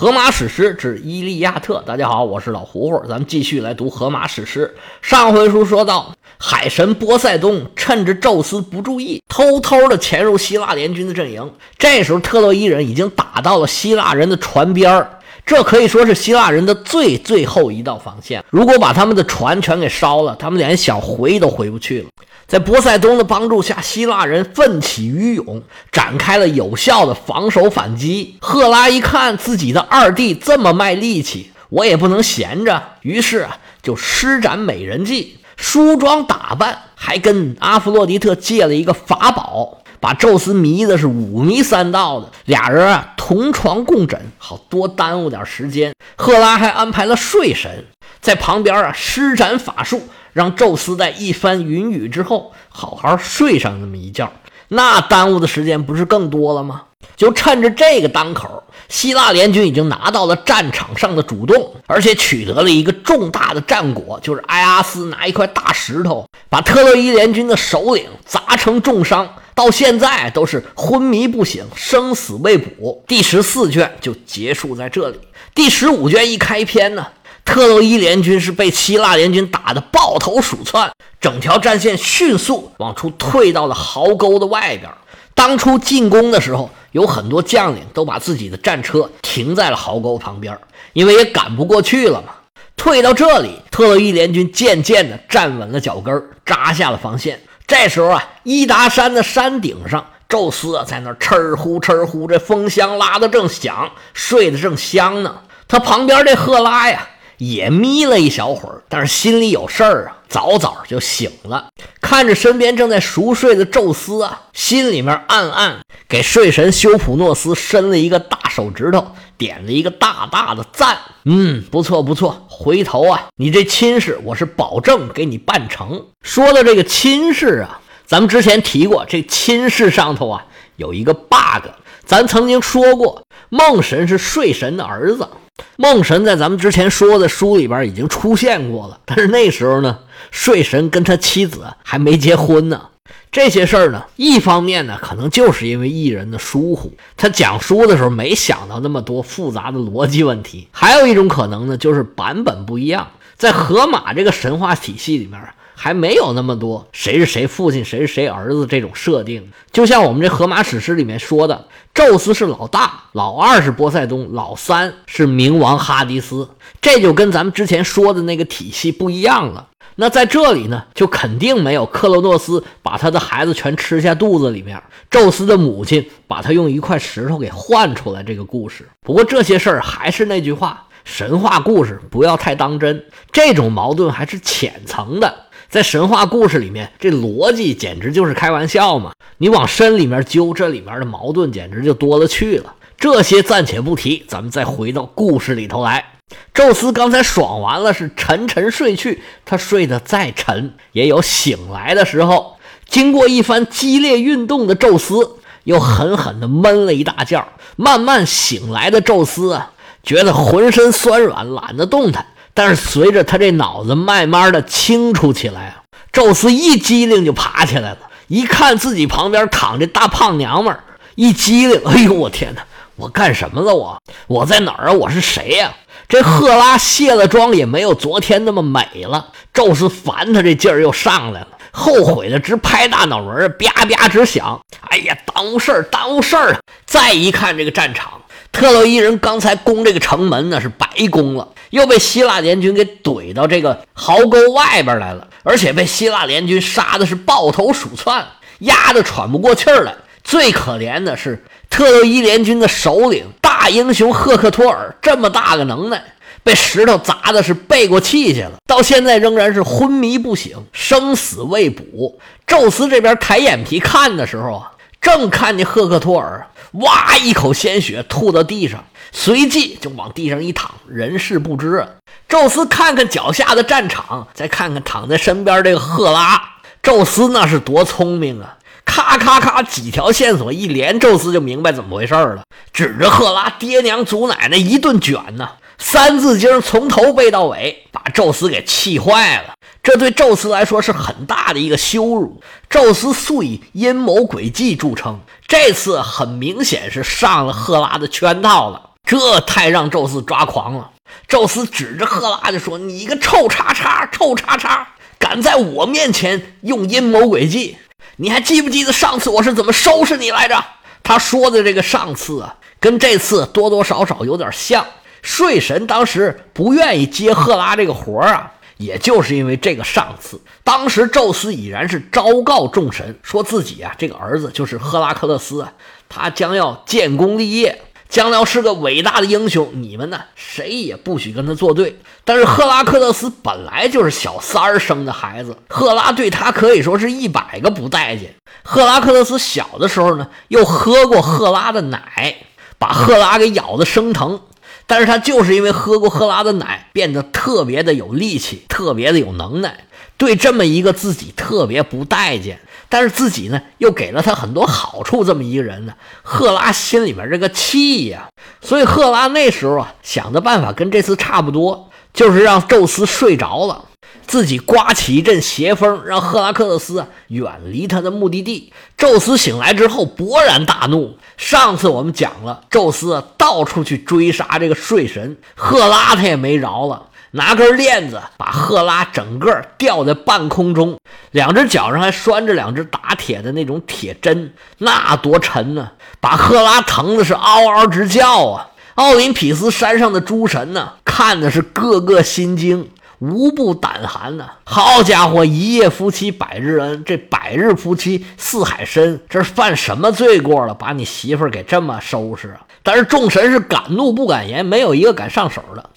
荷马史诗之《伊利亚特》，大家好，我是老胡胡，咱们继续来读荷马史诗。上回书说到，海神波塞冬趁着宙斯不注意，偷偷的潜入希腊联军的阵营。这时候，特洛伊人已经打到了希腊人的船边儿，这可以说是希腊人的最最后一道防线。如果把他们的船全给烧了，他们连想回都回不去了。在波塞冬的帮助下，希腊人奋起鱼勇，展开了有效的防守反击。赫拉一看自己的二弟这么卖力气，我也不能闲着，于是啊，就施展美人计，梳妆打扮，还跟阿弗洛狄特借了一个法宝，把宙斯迷的是五迷三道的。俩人啊，同床共枕，好多耽误点时间。赫拉还安排了睡神在旁边啊，施展法术。让宙斯在一番云雨之后好好睡上那么一觉，那耽误的时间不是更多了吗？就趁着这个当口，希腊联军已经拿到了战场上的主动，而且取得了一个重大的战果，就是埃阿斯拿一块大石头把特洛伊联军的首领砸成重伤，到现在都是昏迷不醒，生死未卜。第十四卷就结束在这里。第十五卷一开篇呢。特洛伊联军是被希腊联军打得抱头鼠窜，整条战线迅速往出退到了壕沟的外边。当初进攻的时候，有很多将领都把自己的战车停在了壕沟旁边，因为也赶不过去了嘛。退到这里，特洛伊联军渐渐地站稳了脚跟，扎下了防线。这时候啊，伊达山的山顶上，宙斯啊在那哧呼哧呼，这风箱拉得正响，睡得正香呢。他旁边这赫拉呀。也眯了一小会儿，但是心里有事儿啊，早早就醒了。看着身边正在熟睡的宙斯啊，心里面暗暗给睡神修普诺斯伸了一个大手指头，点了一个大大的赞。嗯，不错不错，回头啊，你这亲事我是保证给你办成。说到这个亲事啊，咱们之前提过，这亲事上头啊有一个 bug。咱曾经说过，梦神是睡神的儿子。梦神在咱们之前说的书里边已经出现过了，但是那时候呢，睡神跟他妻子还没结婚呢。这些事儿呢，一方面呢，可能就是因为艺人的疏忽，他讲书的时候没想到那么多复杂的逻辑问题；还有一种可能呢，就是版本不一样，在荷马这个神话体系里面。还没有那么多谁是谁父亲，谁是谁儿子这种设定。就像我们这荷马史诗里面说的，宙斯是老大，老二是波塞冬，老三是冥王哈迪斯。这就跟咱们之前说的那个体系不一样了。那在这里呢，就肯定没有克洛诺斯把他的孩子全吃下肚子里面，宙斯的母亲把他用一块石头给换出来这个故事。不过这些事儿还是那句话，神话故事不要太当真，这种矛盾还是浅层的。在神话故事里面，这逻辑简直就是开玩笑嘛！你往深里面揪，这里面的矛盾简直就多了去了。这些暂且不提，咱们再回到故事里头来。宙斯刚才爽完了，是沉沉睡去。他睡得再沉，也有醒来的时候。经过一番激烈运动的宙斯，又狠狠地闷了一大觉。慢慢醒来的宙斯啊，觉得浑身酸软，懒得动弹。但是随着他这脑子慢慢的清楚起来，宙斯一激灵就爬起来了，一看自己旁边躺着大胖娘们儿，一激灵，哎呦我天哪，我干什么了我？我在哪儿啊？我是谁呀？这赫拉卸了妆也没有昨天那么美了。宙斯烦他这劲儿又上来了，后悔的直拍大脑门儿，啪啪直响。哎呀，耽误事儿，耽误事儿啊！再一看这个战场。特洛伊人刚才攻这个城门呢，是白攻了，又被希腊联军给怼到这个壕沟外边来了，而且被希腊联军杀的是抱头鼠窜，压得喘不过气儿来。最可怜的是特洛伊联军的首领大英雄赫克托尔，这么大个能耐，被石头砸的是背过气去了，到现在仍然是昏迷不醒，生死未卜。宙斯这边抬眼皮看的时候啊，正看见赫克托尔。哇！一口鲜血吐到地上，随即就往地上一躺，人事不知啊。宙斯看看脚下的战场，再看看躺在身边这个赫拉，宙斯那是多聪明啊！咔咔咔，几条线索一连，宙斯就明白怎么回事了，指着赫拉爹娘祖奶奶一顿卷呢。三字经从头背到尾，把宙斯给气坏了。这对宙斯来说是很大的一个羞辱。宙斯素以阴谋诡计著称，这次很明显是上了赫拉的圈套了。这太让宙斯抓狂了。宙斯指着赫拉就说：“你个臭叉叉，臭叉叉，敢在我面前用阴谋诡计！你还记不记得上次我是怎么收拾你来着？”他说的这个上次啊，跟这次多多少少有点像。睡神当时不愿意接赫拉这个活啊，也就是因为这个上次，当时宙斯已然是昭告众神，说自己啊这个儿子就是赫拉克勒斯啊，他将要建功立业。将要是个伟大的英雄，你们呢？谁也不许跟他作对。但是赫拉克勒斯本来就是小三儿生的孩子，赫拉对他可以说是一百个不待见。赫拉克勒斯小的时候呢，又喝过赫拉的奶，把赫拉给咬得生疼。但是他就是因为喝过赫拉的奶，变得特别的有力气，特别的有能耐。对这么一个自己特别不待见。但是自己呢，又给了他很多好处，这么一个人呢，赫拉心里面这个气呀，所以赫拉那时候啊想的办法跟这次差不多，就是让宙斯睡着了，自己刮起一阵邪风，让赫拉克勒斯啊远离他的目的地。宙斯醒来之后勃然大怒。上次我们讲了，宙斯啊到处去追杀这个睡神，赫拉他也没饶了。拿根链子把赫拉整个吊在半空中，两只脚上还拴着两只打铁的那种铁针，那多沉呢！把赫拉疼的是嗷嗷直叫啊！奥林匹斯山上的诸神呢，看的是个个心惊，无不胆寒呢。好家伙，一夜夫妻百日恩，这百日夫妻似海深，这是犯什么罪过了？把你媳妇给这么收拾啊！但是众神是敢怒不敢言，没有一个敢上手的。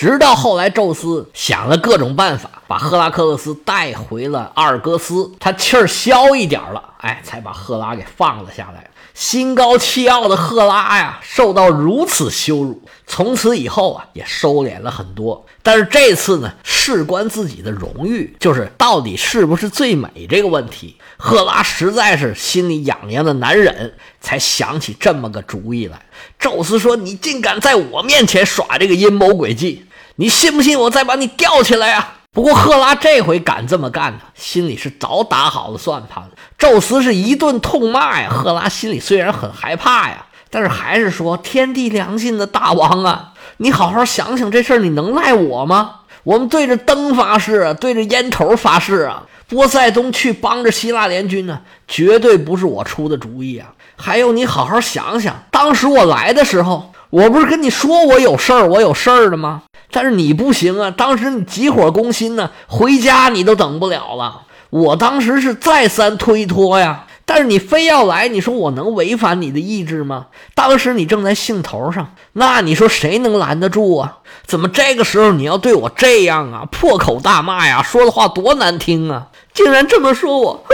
直到后来，宙斯想了各种办法，把赫拉克勒斯带回了阿尔戈斯，他气儿消一点了，哎，才把赫拉给放了下来。心高气傲的赫拉呀，受到如此羞辱，从此以后啊，也收敛了很多。但是这次呢，事关自己的荣誉，就是到底是不是最美这个问题，赫拉实在是心里痒痒的难忍，才想起这么个主意来。宙斯说：“你竟敢在我面前耍这个阴谋诡计！”你信不信我再把你吊起来呀？不过赫拉这回敢这么干呢，心里是早打好了算盘。宙斯是一顿痛骂呀，赫拉心里虽然很害怕呀，但是还是说：“天地良心的大王啊，你好好想想这事儿，你能赖我吗？我们对着灯发誓，对着烟头发誓啊！波塞冬去帮着希腊联军呢，绝对不是我出的主意啊！还有，你好好想想，当时我来的时候，我不是跟你说我有事儿，我有事儿的吗？”但是你不行啊！当时你急火攻心呢，回家你都等不了了。我当时是再三推脱呀，但是你非要来，你说我能违反你的意志吗？当时你正在兴头上，那你说谁能拦得住啊？怎么这个时候你要对我这样啊？破口大骂呀，说的话多难听啊！竟然这么说我。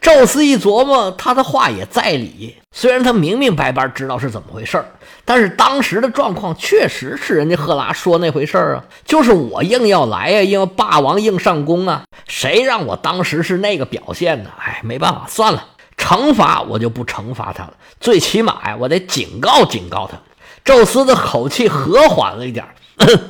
宙斯一琢磨，他的话也在理。虽然他明明白白知道是怎么回事儿，但是当时的状况确实是人家赫拉说那回事儿啊，就是我硬要来呀，因为霸王硬上弓啊，谁让我当时是那个表现呢？哎，没办法，算了，惩罚我就不惩罚他了，最起码呀，我得警告警告他。宙斯的口气和缓了一点，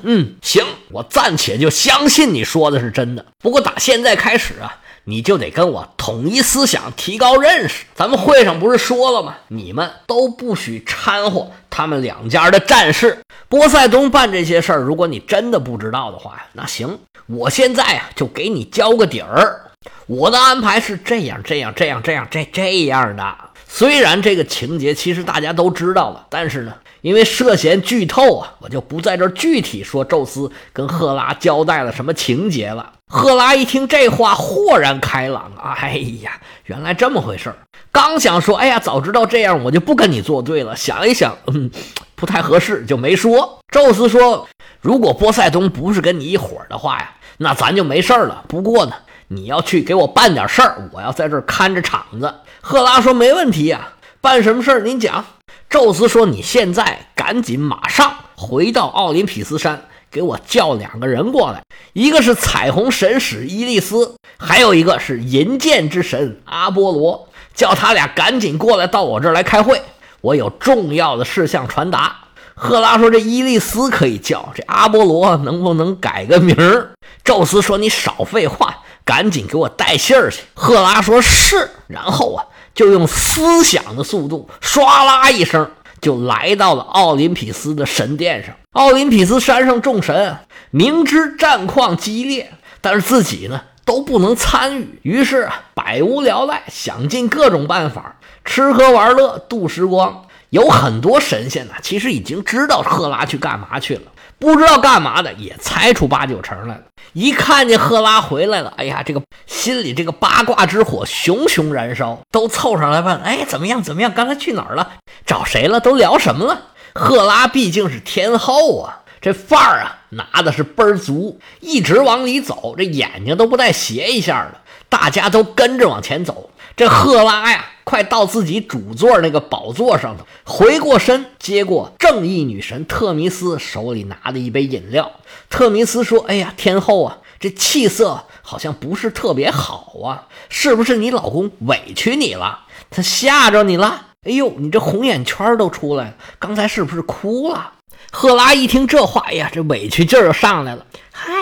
嗯，行，我暂且就相信你说的是真的。不过打现在开始啊。你就得跟我统一思想，提高认识。咱们会上不是说了吗？你们都不许掺和他们两家的战事。波塞冬办这些事儿，如果你真的不知道的话，那行，我现在啊就给你交个底儿。我的安排是这样，这样，这样，这样，这这样的。虽然这个情节其实大家都知道了，但是呢，因为涉嫌剧透啊，我就不在这具体说宙斯跟赫拉交代了什么情节了。赫拉一听这话，豁然开朗。哎呀，原来这么回事儿。刚想说，哎呀，早知道这样，我就不跟你作对了。想一想，嗯，不太合适，就没说。宙斯说：“如果波塞冬不是跟你一伙儿的话呀，那咱就没事儿了。不过呢，你要去给我办点事儿，我要在这儿看着场子。”赫拉说：“没问题呀，办什么事儿？您讲。”宙斯说：“你现在赶紧马上回到奥林匹斯山。”给我叫两个人过来，一个是彩虹神使伊利斯，还有一个是银剑之神阿波罗，叫他俩赶紧过来到我这儿来开会，我有重要的事项传达。赫拉说：“这伊利斯可以叫，这阿波罗能不能改个名儿？”宙斯说：“你少废话，赶紧给我带信儿去。”赫拉说：“是。”然后啊，就用思想的速度，唰啦一声。就来到了奥林匹斯的神殿上。奥林匹斯山上众神明知战况激烈，但是自己呢都不能参与，于是百无聊赖，想尽各种办法吃喝玩乐度时光。有很多神仙呢，其实已经知道赫拉去干嘛去了。不知道干嘛的也猜出八九成来了。一看见赫拉回来了，哎呀，这个心里这个八卦之火熊熊燃烧，都凑上来问：“哎，怎么样？怎么样？刚才去哪儿了？找谁了？都聊什么了？”赫拉毕竟是天后啊，这范儿啊拿的是倍儿足，一直往里走，这眼睛都不带斜一下的。大家都跟着往前走。这赫拉呀，快到自己主座那个宝座上头，回过身接过正义女神特弥斯手里拿的一杯饮料。特弥斯说：“哎呀，天后啊，这气色好像不是特别好啊，是不是你老公委屈你了？他吓着你了？哎呦，你这红眼圈都出来了，刚才是不是哭了？”赫拉一听这话，哎呀，这委屈劲儿就上来了。嗨，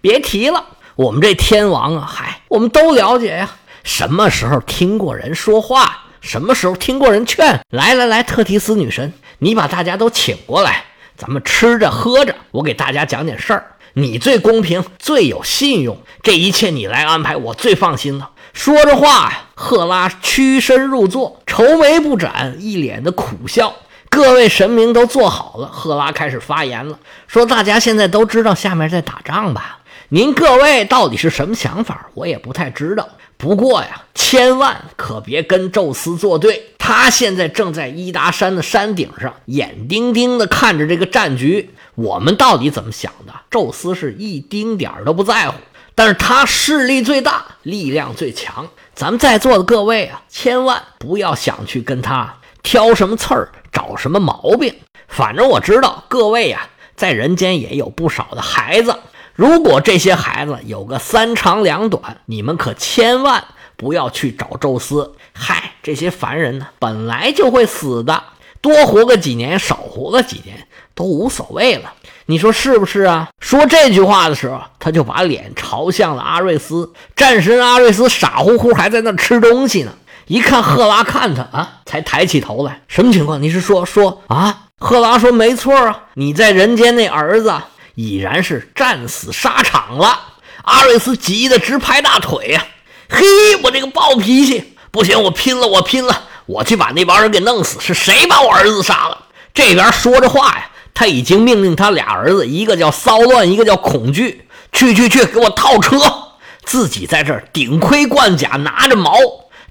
别提了，我们这天王啊，嗨，我们都了解呀。什么时候听过人说话？什么时候听过人劝？来来来，特提斯女神，你把大家都请过来，咱们吃着喝着，我给大家讲点事儿。你最公平，最有信用，这一切你来安排，我最放心了。说着话呀，赫拉屈身入座，愁眉不展，一脸的苦笑。各位神明都坐好了，赫拉开始发言了，说：“大家现在都知道下面在打仗吧？您各位到底是什么想法？我也不太知道。”不过呀，千万可别跟宙斯作对。他现在正在伊达山的山顶上，眼盯盯地看着这个战局。我们到底怎么想的？宙斯是一丁点儿都不在乎。但是他势力最大，力量最强。咱们在座的各位啊，千万不要想去跟他挑什么刺儿，找什么毛病。反正我知道，各位呀，在人间也有不少的孩子。如果这些孩子有个三长两短，你们可千万不要去找宙斯。嗨，这些凡人呢，本来就会死的，多活个几年，少活个几年都无所谓了。你说是不是啊？说这句话的时候，他就把脸朝向了阿瑞斯。战神阿瑞斯傻乎乎还在那吃东西呢，一看赫拉看他啊，才抬起头来。什么情况？你是说说啊？赫拉说：“没错啊，你在人间那儿子。”已然是战死沙场了，阿瑞斯急得直拍大腿呀！嘿，我这个暴脾气，不行，我拼了，我拼了，我去把那帮人给弄死！是谁把我儿子杀了？这边说着话呀，他已经命令他俩儿子，一个叫骚乱，一个叫恐惧，去去去，给我套车！自己在这儿顶盔贯甲，拿着矛，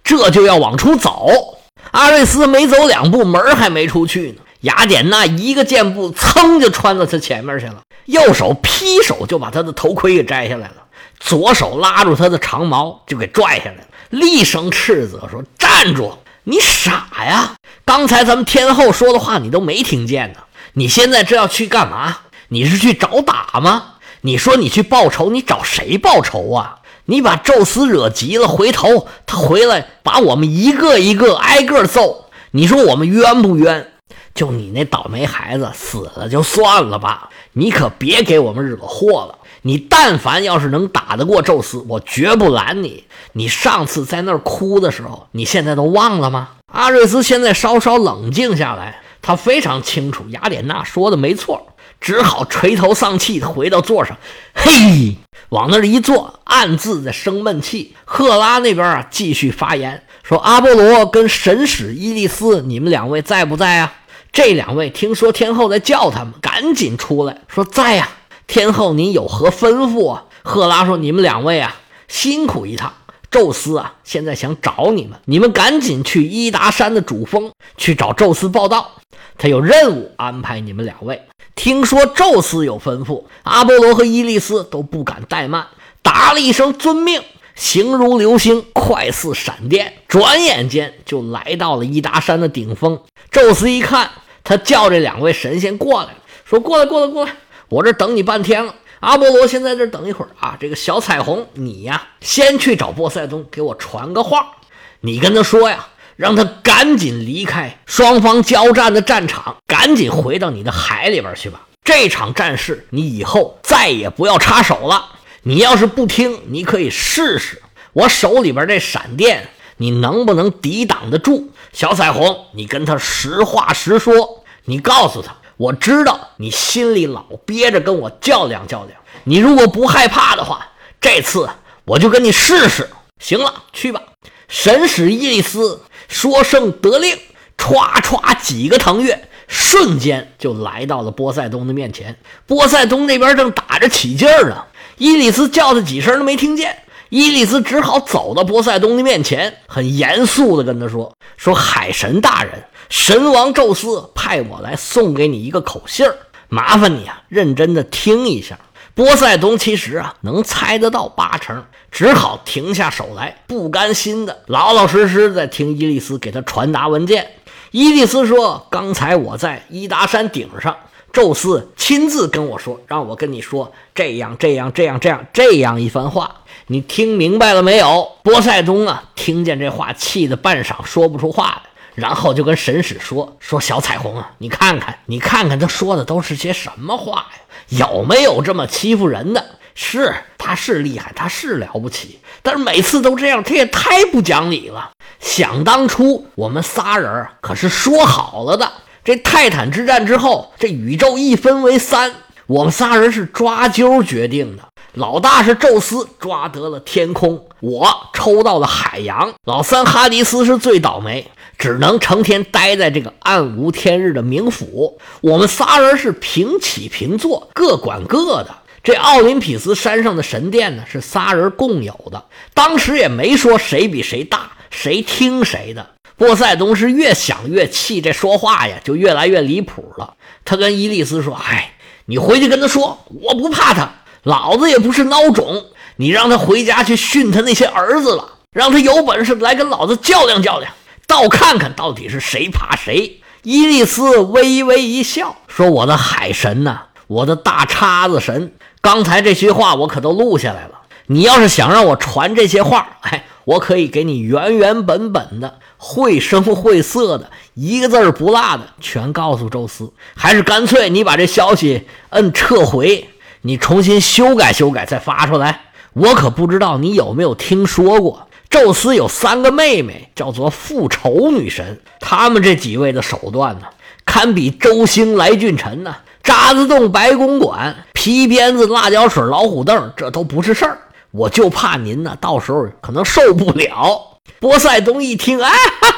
这就要往出走。阿瑞斯没走两步，门还没出去呢。雅典娜一个箭步，噌就穿到他前面去了，右手劈手就把他的头盔给摘下来了，左手拉住他的长矛就给拽下来了，厉声斥责说：“站住！你傻呀！刚才咱们天后说的话你都没听见呢？你现在这要去干嘛？你是去找打吗？你说你去报仇，你找谁报仇啊？你把宙斯惹急了，回头他回来把我们一个一个挨个揍，你说我们冤不冤？”就你那倒霉孩子死了就算了吧，你可别给我们惹祸了。你但凡要是能打得过宙斯，我绝不拦你。你上次在那儿哭的时候，你现在都忘了吗？阿瑞斯现在稍稍冷静下来，他非常清楚雅典娜说的没错，只好垂头丧气的回到座上，嘿，往那儿一坐，暗自在生闷气。赫拉那边啊，继续发言说：“阿波罗跟神使伊利斯，你们两位在不在啊？”这两位听说天后在叫他们，赶紧出来说在呀。天后您有何吩咐啊？赫拉说：“你们两位啊，辛苦一趟。宙斯啊，现在想找你们，你们赶紧去伊达山的主峰去找宙斯报道。他有任务安排你们两位。听说宙斯有吩咐，阿波罗和伊利斯都不敢怠慢，答了一声遵命，形如流星，快似闪电，转眼间就来到了伊达山的顶峰。宙斯一看。他叫这两位神仙过来，说：“过来，过来，过来！我这等你半天了。阿波罗先在这等一会儿啊。这个小彩虹，你呀，先去找波塞冬，给我传个话。你跟他说呀，让他赶紧离开双方交战的战场，赶紧回到你的海里边去吧。这场战事，你以后再也不要插手了。你要是不听，你可以试试我手里边这闪电你能不能抵挡得住？小彩虹，你跟他实话实说，你告诉他，我知道你心里老憋着跟我较量较量。你如果不害怕的话，这次我就跟你试试。行了，去吧。神使伊利斯说声得令，歘歘几个腾跃，瞬间就来到了波塞冬的面前。波塞冬那边正打着起劲儿呢，伊利斯叫他几声都没听见。伊利斯只好走到波塞冬的面前，很严肃地跟他说：“说海神大人，神王宙斯派我来送给你一个口信儿，麻烦你啊，认真的听一下。”波塞冬其实啊能猜得到八成，只好停下手来，不甘心的老老实实在听伊利斯给他传达文件。伊利斯说：“刚才我在伊达山顶上，宙斯亲自跟我说，让我跟你说这样这样这样这样这样一番话，你听明白了没有？”波塞冬啊听见这话，气得半晌说不出话来，然后就跟神使说：“说小彩虹啊，你看看，你看看他说的都是些什么话呀？”有没有这么欺负人的？是，他是厉害，他是了不起，但是每次都这样，他也太不讲理了。想当初我们仨人可是说好了的，这泰坦之战之后，这宇宙一分为三，我们仨人是抓阄决定的。老大是宙斯，抓得了天空，我抽到了海洋。老三哈迪斯是最倒霉。只能成天待在这个暗无天日的冥府。我们仨人是平起平坐，各管各的。这奥林匹斯山上的神殿呢，是仨人共有的。当时也没说谁比谁大，谁听谁的。波塞冬是越想越气，这说话呀就越来越离谱了。他跟伊利斯说：“哎，你回去跟他说，我不怕他，老子也不是孬种。你让他回家去训他那些儿子了，让他有本事来跟老子较量较量。”倒看看到底是谁怕谁。伊利斯微微一笑，说：“我的海神呐，我的大叉子神，刚才这些话我可都录下来了。你要是想让我传这些话，哎，我可以给你原原本本的、绘声绘色的，一个字儿不落的全告诉宙斯。还是干脆你把这消息摁撤回，你重新修改修改再发出来。我可不知道你有没有听说过。”宙斯有三个妹妹，叫做复仇女神。他们这几位的手段呢，堪比周星、来俊臣呢。渣滓洞、白公馆、皮鞭子、辣椒水、老虎凳，这都不是事儿。我就怕您呢，到时候可能受不了。波塞冬一听，啊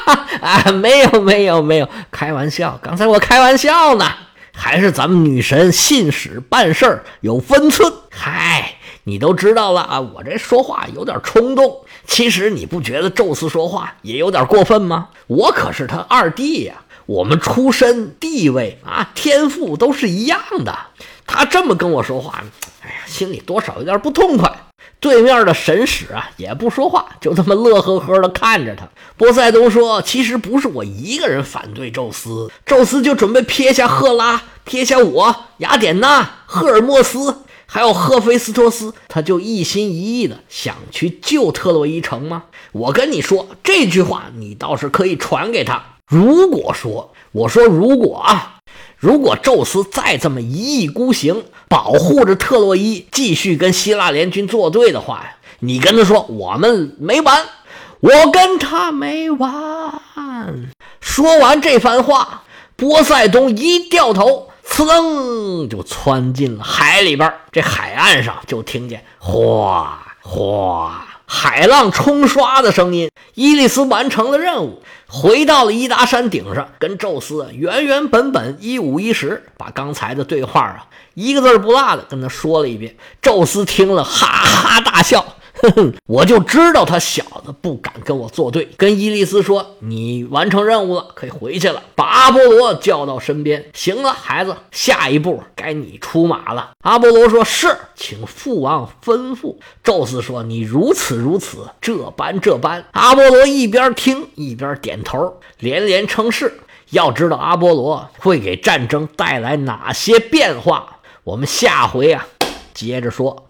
哈哈，啊，没有没有没有，开玩笑，刚才我开玩笑呢。还是咱们女神信使办事儿有分寸。嗨，你都知道了啊，我这说话有点冲动。其实你不觉得宙斯说话也有点过分吗？我可是他二弟呀，我们出身、地位啊、天赋都是一样的。他这么跟我说话，哎呀，心里多少有点不痛快。对面的神使啊，也不说话，就这么乐呵呵的看着他。波塞冬说：“其实不是我一个人反对宙斯，宙斯就准备撇下赫拉，撇下我，雅典娜、赫尔墨斯。”还有赫菲斯托斯，他就一心一意的想去救特洛伊城吗？我跟你说这句话，你倒是可以传给他。如果说，我说如果啊，如果宙斯再这么一意孤行，保护着特洛伊继续跟希腊联军作对的话呀，你跟他说我们没完，我跟他没完。说完这番话，波塞冬一掉头。呲楞就窜进了海里边，这海岸上就听见哗哗海浪冲刷的声音。伊利斯完成了任务，回到了伊达山顶上，跟宙斯原原本本一五一十把刚才的对话啊一个字不落的跟他说了一遍。宙斯听了哈哈大笑。哼哼，我就知道他小子不敢跟我作对。跟伊利斯说：“你完成任务了，可以回去了。”把阿波罗叫到身边。行了，孩子，下一步该你出马了。阿波罗说：“是，请父王吩咐。”宙斯说：“你如此如此，这般这般。”阿波罗一边听一边点头，连连称是。要知道阿波罗会给战争带来哪些变化，我们下回啊接着说。